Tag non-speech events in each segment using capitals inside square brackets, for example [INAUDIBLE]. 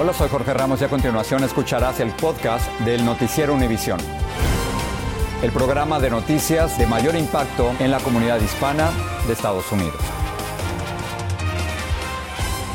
Hola, soy Jorge Ramos y a continuación escucharás el podcast del Noticiero Univisión. El programa de noticias de mayor impacto en la comunidad hispana de Estados Unidos.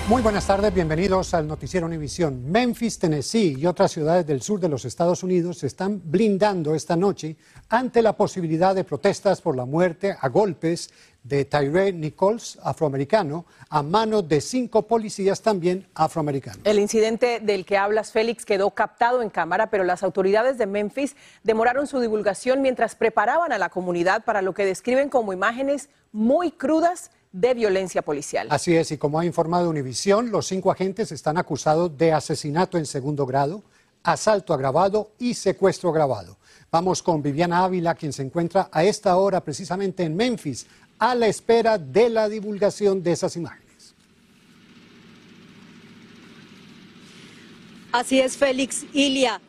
Muy buenas tardes, bienvenidos al Noticiero Univisión. Memphis, Tennessee y otras ciudades del sur de los Estados Unidos se están blindando esta noche ante la posibilidad de protestas por la muerte a golpes de Tyree Nichols, afroamericano, a manos de cinco policías también afroamericanos. El incidente del que hablas, Félix, quedó captado en cámara, pero las autoridades de Memphis demoraron su divulgación mientras preparaban a la comunidad para lo que describen como imágenes muy crudas de violencia policial. Así es, y como ha informado Univisión, los cinco agentes están acusados de asesinato en segundo grado, asalto agravado y secuestro agravado. Vamos con Viviana Ávila, quien se encuentra a esta hora precisamente en Memphis, a la espera de la divulgación de esas imágenes. Así es, Félix Ilia.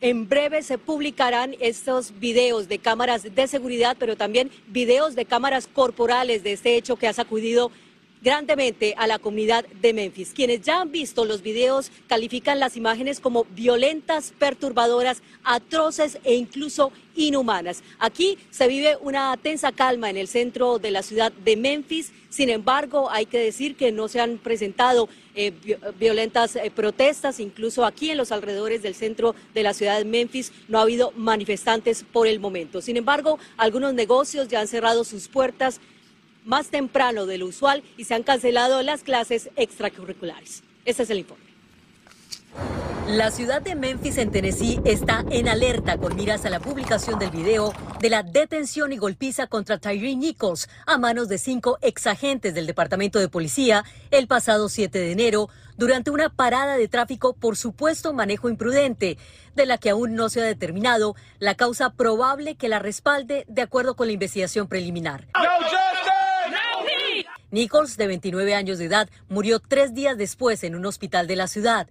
En breve se publicarán estos videos de cámaras de seguridad, pero también videos de cámaras corporales de este hecho que ha sacudido grandemente a la comunidad de Memphis. Quienes ya han visto los videos califican las imágenes como violentas, perturbadoras, atroces e incluso inhumanas. Aquí se vive una tensa calma en el centro de la ciudad de Memphis. Sin embargo, hay que decir que no se han presentado eh, violentas eh, protestas, incluso aquí en los alrededores del centro de la ciudad de Memphis no ha habido manifestantes por el momento. Sin embargo, algunos negocios ya han cerrado sus puertas más temprano de lo usual y se han cancelado las clases extracurriculares. Este es el informe. La ciudad de Memphis en Tennessee está en alerta con miras a la publicación del video de la detención y golpiza contra Tyree Nichols a manos de cinco exagentes del Departamento de Policía el pasado 7 de enero durante una parada de tráfico por supuesto manejo imprudente, de la que aún no se ha determinado la causa probable que la respalde de acuerdo con la investigación preliminar. Nichols, de 29 años de edad, murió tres días después en un hospital de la ciudad.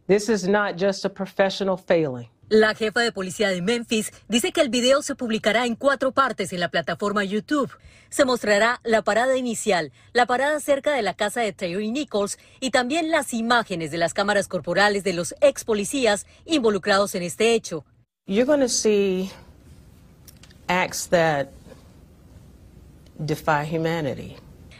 La jefa de policía de Memphis dice que el video se publicará en cuatro partes en la plataforma YouTube. Se mostrará la parada inicial, la parada cerca de la casa de Terry Nichols y también las imágenes de las cámaras corporales de los ex policías involucrados en este hecho. You're going to see acts that defy humanity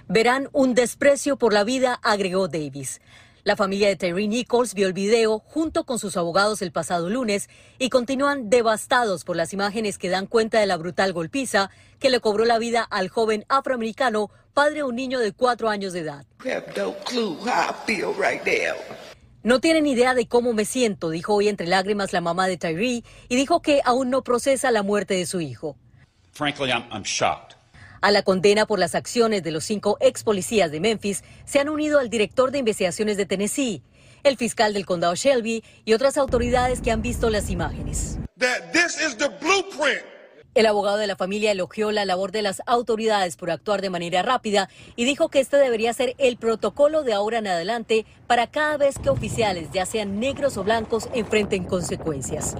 verán un desprecio por la vida, agregó Davis. La familia de Terry Nichols vio el video junto con sus abogados el pasado lunes y continúan devastados por las imágenes que dan cuenta de la brutal golpiza que le cobró la vida al joven afroamericano, padre de un niño de cuatro años de edad. No tienen idea de cómo me siento, dijo hoy entre lágrimas la mamá de Tyree y dijo que aún no procesa la muerte de su hijo. Frankly, I'm shocked. A la condena por las acciones de los cinco ex policías de Memphis se han unido el director de investigaciones de Tennessee, el fiscal del condado Shelby y otras autoridades que han visto las imágenes. El abogado de la familia elogió la labor de las autoridades por actuar de manera rápida y dijo que este debería ser el protocolo de ahora en adelante para cada vez que oficiales, ya sean negros o blancos, enfrenten consecuencias.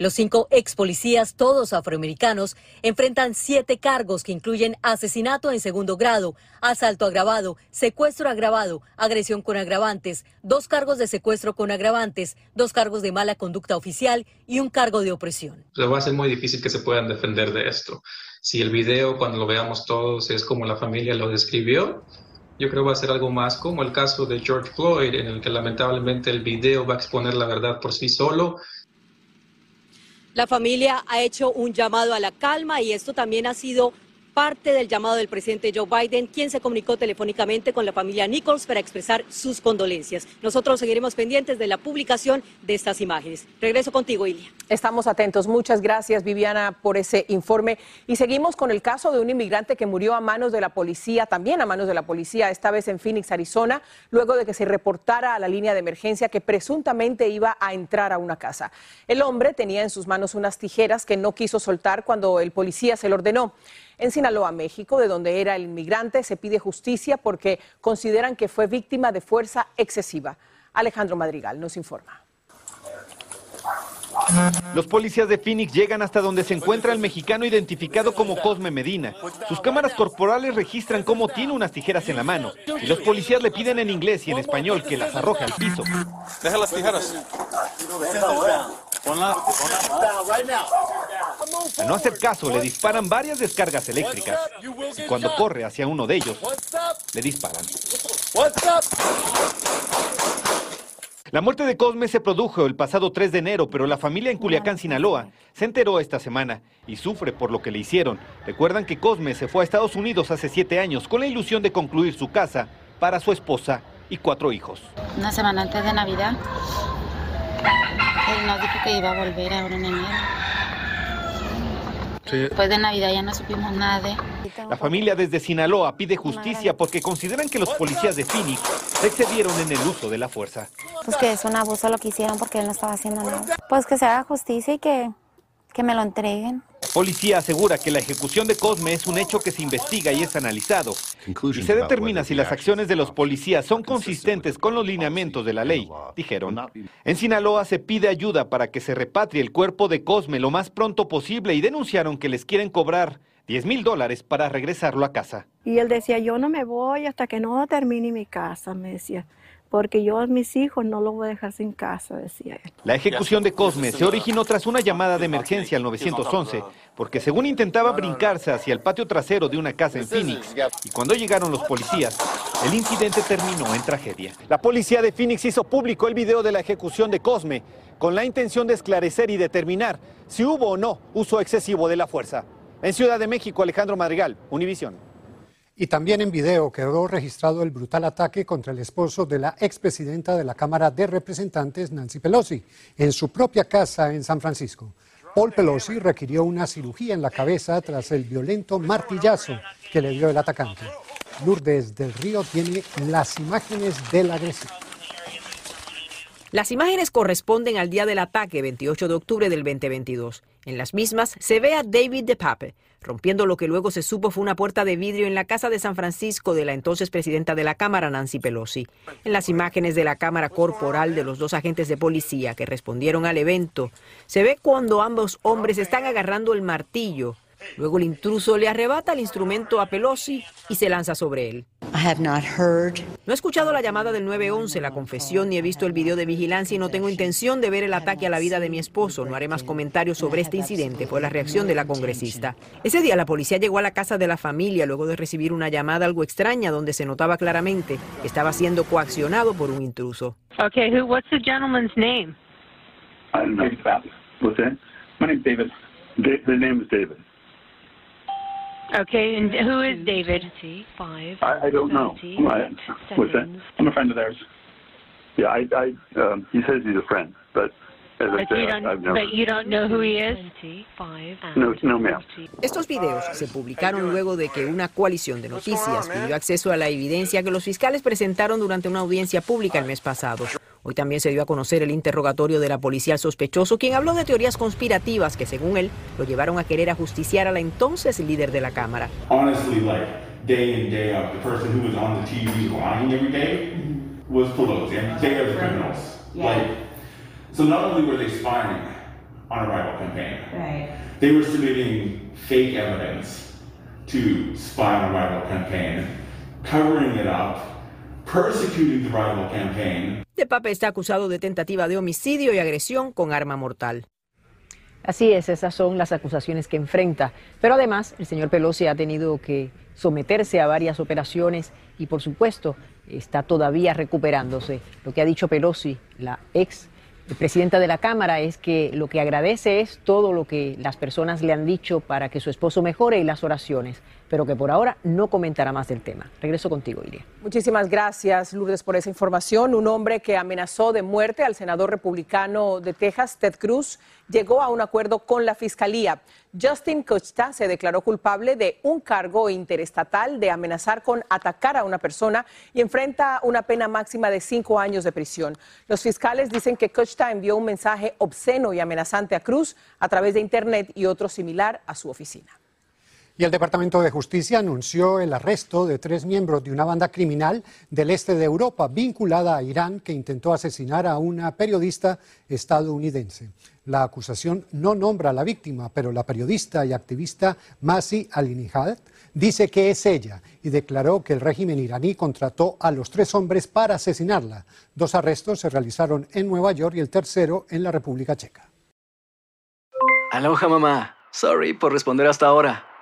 Los cinco ex policías, todos afroamericanos, enfrentan siete cargos que incluyen asesinato en segundo grado, asalto agravado, secuestro agravado, agresión con agravantes, dos cargos de secuestro con agravantes, dos cargos de mala conducta oficial y un cargo de opresión. va a ser muy difícil que se puedan defender de esto. Si el video, cuando lo veamos todos, es como la familia lo describió, yo creo que va a ser algo más como el caso de George Floyd, en el que lamentablemente el video va a exponer la verdad por sí solo la familia ha hecho un llamado a la calma y esto también ha sido parte del llamado del presidente Joe Biden, quien se comunicó telefónicamente con la familia Nichols para expresar sus condolencias. Nosotros seguiremos pendientes de la publicación de estas imágenes. Regreso contigo, Ilia. Estamos atentos. Muchas gracias, Viviana, por ese informe. Y seguimos con el caso de un inmigrante que murió a manos de la policía, también a manos de la policía, esta vez en Phoenix, Arizona, luego de que se reportara a la línea de emergencia que presuntamente iba a entrar a una casa. El hombre tenía en sus manos unas tijeras que no quiso soltar cuando el policía se lo ordenó. En Sinaloa, México, de donde era el inmigrante, se pide justicia porque consideran que fue víctima de fuerza excesiva. Alejandro Madrigal nos informa. Los policías de Phoenix llegan hasta donde se encuentra el mexicano identificado como Cosme Medina. Sus cámaras corporales registran cómo tiene unas tijeras en la mano y los policías le piden en inglés y en español que las arroje al piso. Deja las tijeras. A no hacer caso, le disparan varias descargas eléctricas y cuando corre hacia uno de ellos, le disparan. La muerte de Cosme se produjo el pasado 3 de enero, pero la familia en Culiacán, Sinaloa, se enteró esta semana y sufre por lo que le hicieron. Recuerdan que Cosme se fue a Estados Unidos hace siete años con la ilusión de concluir su casa para su esposa y cuatro hijos. Una semana antes de Navidad, él nos dijo que iba a volver ahora en enero. Después de Navidad ya no supimos nada de La familia desde Sinaloa pide justicia porque consideran que los policías de Phoenix se excedieron en el uso de la fuerza. Pues que es un abuso lo que hicieron porque él no estaba haciendo nada. Pues que se haga justicia y que, que me lo entreguen. Policía asegura que la ejecución de Cosme es un hecho que se investiga y es analizado. Y se determina si las acciones de los policías son consistentes con los lineamientos de la ley, dijeron. En Sinaloa se pide ayuda para que se repatrie el cuerpo de Cosme lo más pronto posible y denunciaron que les quieren cobrar 10 mil dólares para regresarlo a casa. Y él decía, yo no me voy hasta que no termine mi casa, me decía porque yo a mis hijos no los voy a dejar sin casa, decía él. La ejecución de Cosme se originó tras una llamada de emergencia al 911, porque según intentaba brincarse hacia el patio trasero de una casa en Phoenix, y cuando llegaron los policías, el incidente terminó en tragedia. La policía de Phoenix hizo público el video de la ejecución de Cosme, con la intención de esclarecer y determinar si hubo o no uso excesivo de la fuerza. En Ciudad de México, Alejandro Madrigal, Univisión. Y también en video quedó registrado el brutal ataque contra el esposo de la expresidenta de la Cámara de Representantes, Nancy Pelosi, en su propia casa en San Francisco. Paul Pelosi requirió una cirugía en la cabeza tras el violento martillazo que le dio el atacante. Lourdes del Río tiene las imágenes de la agresión. Las imágenes corresponden al día del ataque, 28 de octubre del 2022. En las mismas se ve a David DePape rompiendo lo que luego se supo fue una puerta de vidrio en la casa de San Francisco de la entonces presidenta de la Cámara, Nancy Pelosi. En las imágenes de la cámara corporal de los dos agentes de policía que respondieron al evento, se ve cuando ambos hombres están agarrando el martillo Luego el intruso le arrebata el instrumento a Pelosi y se lanza sobre él. No he escuchado la llamada del 911, la confesión, ni he visto el video de vigilancia y no tengo intención de ver el ataque a la vida de mi esposo. No haré más comentarios sobre este incidente, fue la reacción de la congresista. Ese día la policía llegó a la casa de la familia luego de recibir una llamada algo extraña donde se notaba claramente que estaba siendo coaccionado por un intruso. Okay, who, what's the gentleman's name? I don't know. What's that? My name's David. The name is David. Okay, and who is David? I, I don't know. I, what's that? I'm a friend of theirs. Yeah, I, I um, he says he's a friend, but Estos videos se publicaron luego de que una coalición de noticias pidió acceso a la evidencia que los fiscales presentaron durante una audiencia pública el mes pasado. Hoy también se dio a conocer el interrogatorio de la policía sospechoso, quien habló de teorías conspirativas que, según él, lo llevaron a querer ajusticiar a la entonces líder de la Cámara. So not only were they spying on a rival campaign. Right. They were submitting fake evidence to spy on a rival campaign, covering it up, De Pape está acusado de tentativa de homicidio y agresión con arma mortal. Así es, esas son las acusaciones que enfrenta. Pero además, el señor Pelosi ha tenido que someterse a varias operaciones y, por supuesto, está todavía recuperándose. Lo que ha dicho Pelosi, la ex presidenta de la Cámara, es que lo que agradece es todo lo que las personas le han dicho para que su esposo mejore y las oraciones pero que por ahora no comentará más del tema. Regreso contigo, Iria. Muchísimas gracias, Lourdes, por esa información. Un hombre que amenazó de muerte al senador republicano de Texas, Ted Cruz, llegó a un acuerdo con la fiscalía. Justin Costa se declaró culpable de un cargo interestatal de amenazar con atacar a una persona y enfrenta una pena máxima de cinco años de prisión. Los fiscales dicen que Costa envió un mensaje obsceno y amenazante a Cruz a través de Internet y otro similar a su oficina. Y el Departamento de Justicia anunció el arresto de tres miembros de una banda criminal del este de Europa vinculada a Irán que intentó asesinar a una periodista estadounidense. La acusación no nombra a la víctima, pero la periodista y activista Masi Alinihad dice que es ella y declaró que el régimen iraní contrató a los tres hombres para asesinarla. Dos arrestos se realizaron en Nueva York y el tercero en la República Checa. Aloha mamá. Sorry por responder hasta ahora.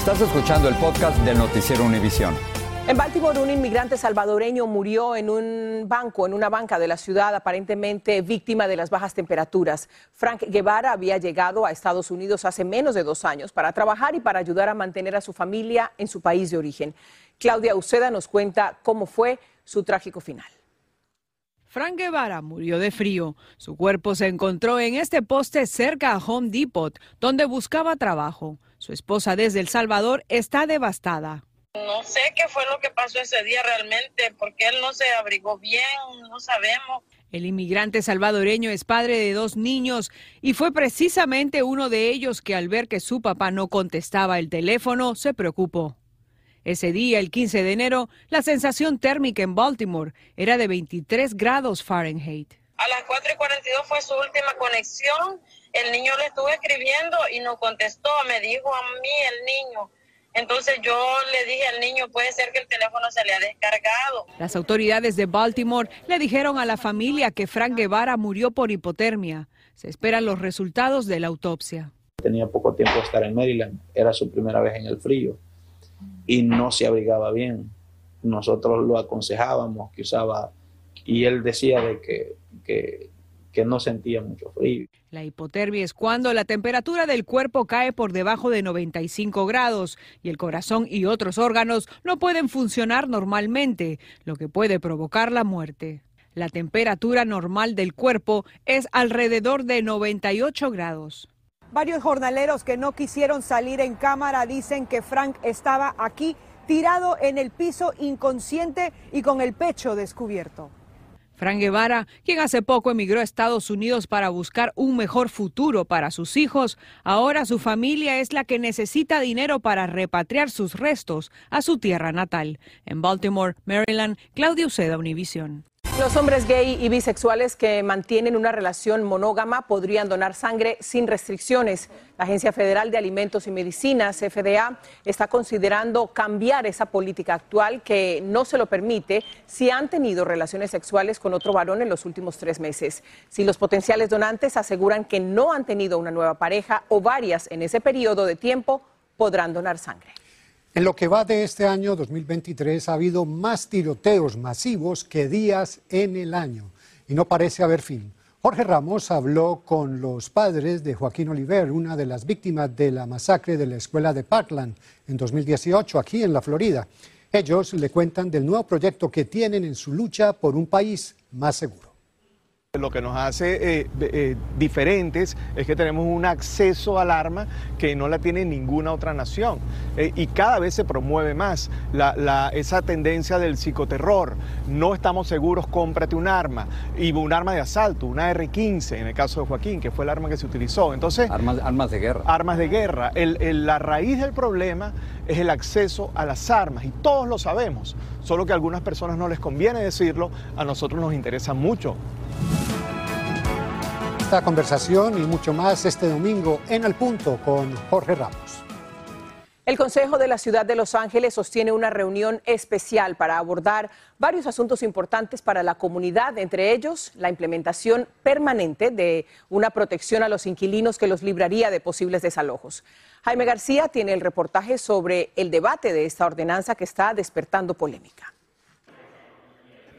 Estás escuchando el podcast del Noticiero Univisión. En Baltimore, un inmigrante salvadoreño murió en un banco, en una banca de la ciudad, aparentemente víctima de las bajas temperaturas. Frank Guevara había llegado a Estados Unidos hace menos de dos años para trabajar y para ayudar a mantener a su familia en su país de origen. Claudia Uceda nos cuenta cómo fue su trágico final. Frank Guevara murió de frío. Su cuerpo se encontró en este poste cerca a Home Depot, donde buscaba trabajo. Su esposa desde El Salvador está devastada. No sé qué fue lo que pasó ese día realmente, porque él no se abrigó bien, no sabemos. El inmigrante salvadoreño es padre de dos niños y fue precisamente uno de ellos que al ver que su papá no contestaba el teléfono se preocupó. Ese día, el 15 de enero, la sensación térmica en Baltimore era de 23 grados Fahrenheit. A las 4 y 42 fue su última conexión el niño le estuve escribiendo y no contestó, me dijo a mí el niño. Entonces yo le dije al niño, puede ser que el teléfono se le ha descargado. Las autoridades de Baltimore le dijeron a la familia que Frank Guevara murió por hipotermia. Se esperan los resultados de la autopsia. Tenía poco tiempo de estar en Maryland, era su primera vez en el frío y no se abrigaba bien. Nosotros lo aconsejábamos que usaba y él decía de que, que que no sentía mucho frío. La hipotermia es cuando la temperatura del cuerpo cae por debajo de 95 grados y el corazón y otros órganos no pueden funcionar normalmente, lo que puede provocar la muerte. La temperatura normal del cuerpo es alrededor de 98 grados. Varios jornaleros que no quisieron salir en cámara dicen que Frank estaba aquí tirado en el piso inconsciente y con el pecho descubierto. Fran Guevara, quien hace poco emigró a Estados Unidos para buscar un mejor futuro para sus hijos, ahora su familia es la que necesita dinero para repatriar sus restos a su tierra natal. En Baltimore, Maryland, Claudia Uceda, Univision. Los hombres gay y bisexuales que mantienen una relación monógama podrían donar sangre sin restricciones. La Agencia Federal de Alimentos y Medicinas, FDA, está considerando cambiar esa política actual que no se lo permite si han tenido relaciones sexuales con otro varón en los últimos tres meses. Si los potenciales donantes aseguran que no han tenido una nueva pareja o varias en ese periodo de tiempo, podrán donar sangre. En lo que va de este año 2023 ha habido más tiroteos masivos que días en el año y no parece haber fin. Jorge Ramos habló con los padres de Joaquín Oliver, una de las víctimas de la masacre de la escuela de Parkland en 2018 aquí en la Florida. Ellos le cuentan del nuevo proyecto que tienen en su lucha por un país más seguro. Lo que nos hace eh, eh, diferentes es que tenemos un acceso al arma que no la tiene ninguna otra nación. Eh, y cada vez se promueve más esa tendencia del psicoterror. No estamos seguros, cómprate un arma. Y un arma de asalto, una R-15 en el caso de Joaquín, que fue el arma que se utilizó. Entonces, armas, armas de guerra. Armas de guerra. la raíz del problema es el acceso a las armas y todos lo sabemos. Solo que a algunas personas no les conviene decirlo, a nosotros nos interesa mucho esta conversación y mucho más este domingo en Al Punto con Jorge Ramos. El Consejo de la Ciudad de Los Ángeles sostiene una reunión especial para abordar varios asuntos importantes para la comunidad, entre ellos la implementación permanente de una protección a los inquilinos que los libraría de posibles desalojos. Jaime García tiene el reportaje sobre el debate de esta ordenanza que está despertando polémica.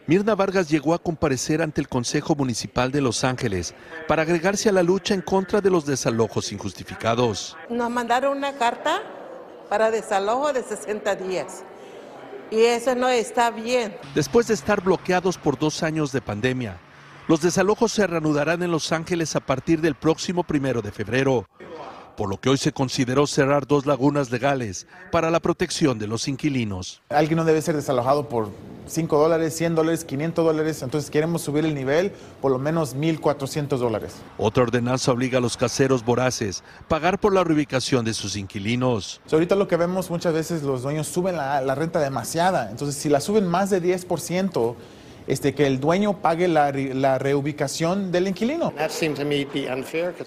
Mirna Vargas llegó a comparecer ante el Consejo Municipal de Los Ángeles para agregarse a la lucha en contra de los desalojos injustificados. Nos mandaron una carta para desalojo de 60 días y eso no está bien. Después de estar bloqueados por dos años de pandemia, los desalojos se reanudarán en Los Ángeles a partir del próximo primero de febrero por lo que hoy se consideró cerrar dos lagunas legales para la protección de los inquilinos. Alguien no debe ser desalojado por 5 dólares, 100 dólares, 500 dólares, entonces queremos subir el nivel por lo menos 1.400 dólares. Otra ordenanza obliga a los caseros voraces a pagar por la reubicación de sus inquilinos. ahorita lo que vemos muchas veces los dueños suben la, la renta demasiada, entonces si la suben más de 10%, este, que el dueño pague la, la, reubicación del inquilino.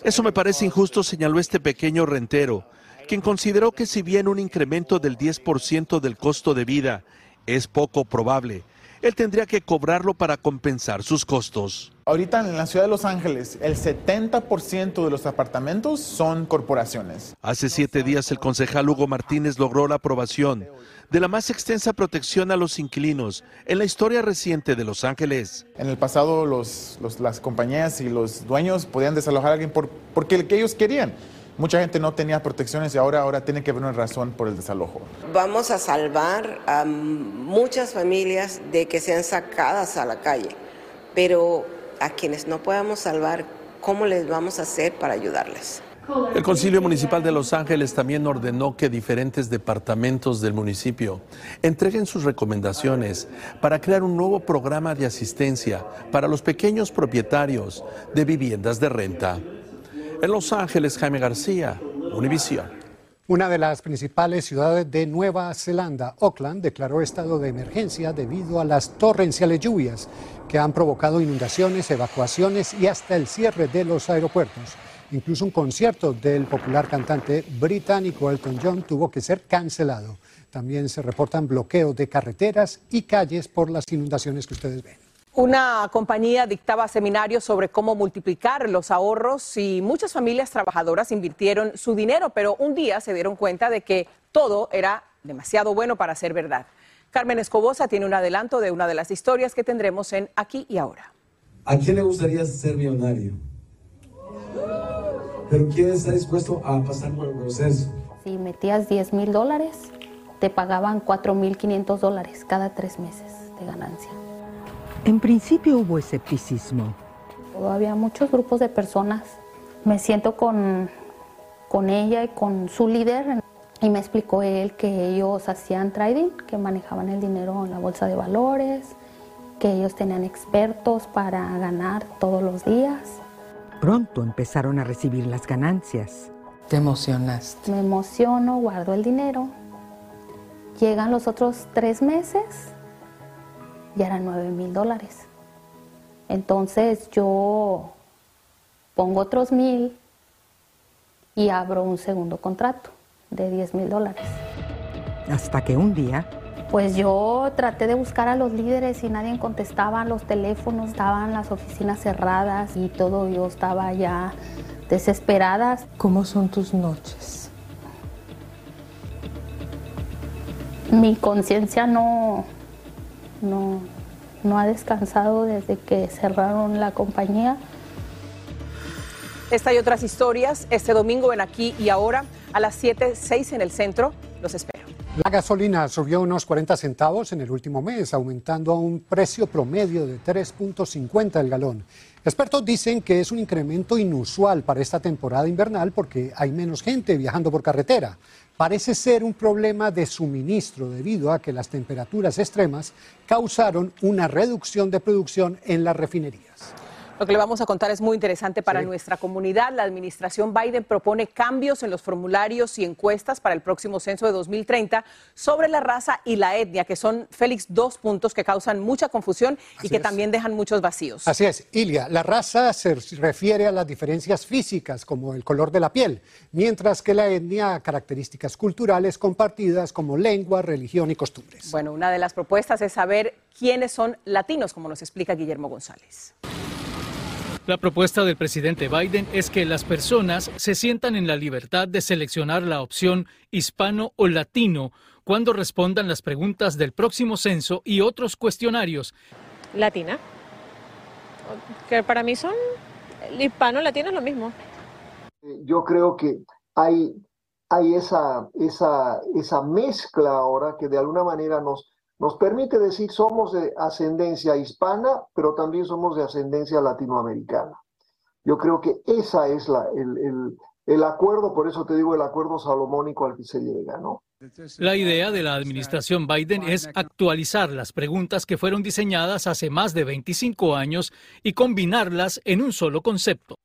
Eso me parece injusto, señaló este pequeño rentero, quien consideró que si bien un incremento del 10% del costo de vida es poco probable, él tendría que cobrarlo para compensar sus costos. Ahorita en la ciudad de Los Ángeles, el 70% de los apartamentos son corporaciones. Hace siete días el concejal Hugo Martínez logró la aprobación de la más extensa protección a los inquilinos en la historia reciente de Los Ángeles. En el pasado las compañías y los dueños podían desalojar a alguien por, porque el que ellos querían. Mucha gente no tenía protecciones y ahora, ahora tiene que haber una razón por el desalojo. Vamos a salvar a muchas familias de que sean sacadas a la calle, pero a quienes no podamos salvar, ¿cómo les vamos a hacer para ayudarles? El Concilio Municipal de Los Ángeles también ordenó que diferentes departamentos del municipio entreguen sus recomendaciones para crear un nuevo programa de asistencia para los pequeños propietarios de viviendas de renta. En Los Ángeles, Jaime García, Univisión. Una de las principales ciudades de Nueva Zelanda, Auckland, declaró estado de emergencia debido a las torrenciales lluvias que han provocado inundaciones, evacuaciones y hasta el cierre de los aeropuertos. Incluso un concierto del popular cantante británico Elton John tuvo que ser cancelado. También se reportan bloqueos de carreteras y calles por las inundaciones que ustedes ven. Una compañía dictaba seminarios sobre cómo multiplicar los ahorros y muchas familias trabajadoras invirtieron su dinero, pero un día se dieron cuenta de que todo era demasiado bueno para ser verdad. Carmen Escobosa tiene un adelanto de una de las historias que tendremos en Aquí y Ahora. ¿A quién le gustaría ser millonario? Pero ¿quién está dispuesto a pasar por el proceso? Si metías 10 mil dólares, te pagaban 4 mil 500 dólares cada tres meses de ganancia. En principio hubo escepticismo. Había muchos grupos de personas. Me siento con, con ella y con su líder y me explicó él que ellos hacían trading, que manejaban el dinero en la bolsa de valores, que ellos tenían expertos para ganar todos los días. Pronto empezaron a recibir las ganancias. ¿Te emocionaste? Me emociono, guardo el dinero. Llegan los otros tres meses ya eran 9 mil dólares. Entonces yo pongo otros mil y abro un segundo contrato de 10 mil dólares. Hasta que un día... Pues yo traté de buscar a los líderes y nadie contestaba, los teléfonos estaban las oficinas cerradas y todo, yo estaba ya desesperada. ¿Cómo son tus noches? Mi conciencia no, no, no ha descansado desde que cerraron la compañía. Esta y otras historias este domingo en Aquí y Ahora a las 7, 6 en el centro. Los espero. La gasolina subió unos 40 centavos en el último mes, aumentando a un precio promedio de 3.50 el galón. Expertos dicen que es un incremento inusual para esta temporada invernal porque hay menos gente viajando por carretera. Parece ser un problema de suministro debido a que las temperaturas extremas causaron una reducción de producción en las refinerías. Lo que le vamos a contar es muy interesante para nuestra comunidad. La administración Biden propone cambios en los formularios y encuestas para el próximo censo de 2030 sobre la raza y la etnia, que son, Félix, dos puntos que causan mucha confusión y que también dejan muchos vacíos. Así es, Ilia. La raza se refiere a las diferencias físicas, como el color de la piel, mientras que la etnia a características culturales compartidas como lengua, religión y costumbres. Bueno, una de las propuestas es saber quiénes son latinos, como nos explica Guillermo González. La propuesta del presidente Biden es que las personas se sientan en la libertad de seleccionar la opción hispano o latino cuando respondan las preguntas del próximo censo y otros cuestionarios. Latina. Que para mí son hispano, latino es lo mismo. Yo creo que hay, hay esa, esa, esa mezcla ahora que de alguna manera nos, nos permite decir somos de ascendencia hispana, pero también somos de ascendencia latinoamericana. Yo creo que esa es la, el, el, el acuerdo, por eso te digo el acuerdo salomónico al que se llega, ¿no? La idea de la administración Biden es actualizar las preguntas que fueron diseñadas hace más de 25 años y combinarlas en un solo concepto.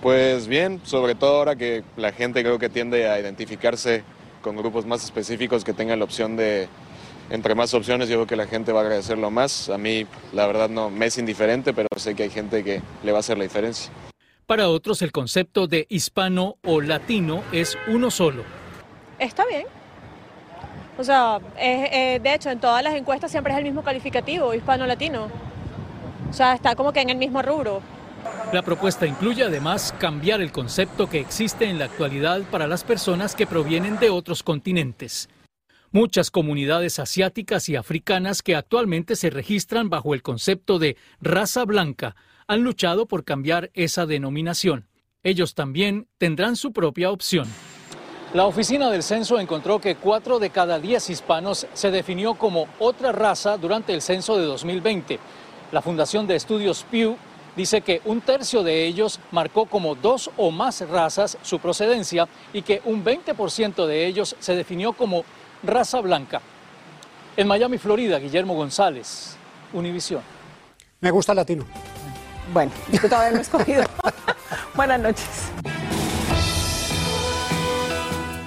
Pues bien, sobre todo ahora que la gente creo que tiende a identificarse con grupos más específicos que tengan la opción de entre más opciones yo creo que la gente va a agradecerlo más. A mí la verdad no me es indiferente, pero sé que hay gente que le va a hacer la diferencia. Para otros el concepto de hispano o latino es uno solo. Está bien. O sea, eh, de hecho en todas las encuestas siempre es el mismo calificativo, hispano-latino. O sea, está como que en el mismo rubro. La propuesta incluye además cambiar el concepto que existe en la actualidad para las personas que provienen de otros continentes. Muchas comunidades asiáticas y africanas que actualmente se registran bajo el concepto de raza blanca han luchado por cambiar esa denominación. Ellos también tendrán su propia opción. La oficina del censo encontró que cuatro de cada diez hispanos se definió como otra raza durante el censo de 2020. La Fundación de Estudios Pew dice que un tercio de ellos marcó como dos o más razas su procedencia y que un 20% de ellos se definió como raza blanca. En Miami, Florida, Guillermo González, Univisión. Me gusta el latino. Bueno, tú todavía no he escogido. [LAUGHS] Buenas noches.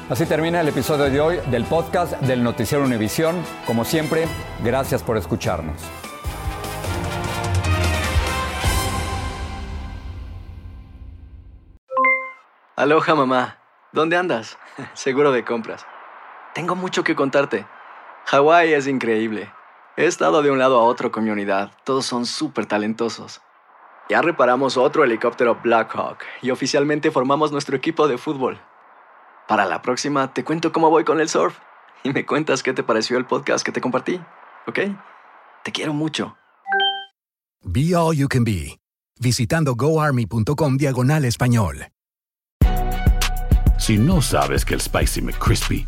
Así termina el episodio de hoy del podcast del Noticiero Univisión. Como siempre, gracias por escucharnos. Aloha mamá, ¿dónde andas? [LAUGHS] Seguro de compras. Tengo mucho que contarte. Hawái es increíble. He estado de un lado a otro con mi unidad. Todos son súper talentosos. Ya reparamos otro helicóptero Blackhawk y oficialmente formamos nuestro equipo de fútbol. Para la próxima te cuento cómo voy con el surf y me cuentas qué te pareció el podcast que te compartí, ¿ok? Te quiero mucho. Be All You Can Be, visitando goarmy.com diagonal español. Si no sabes que el Spicy McCrispy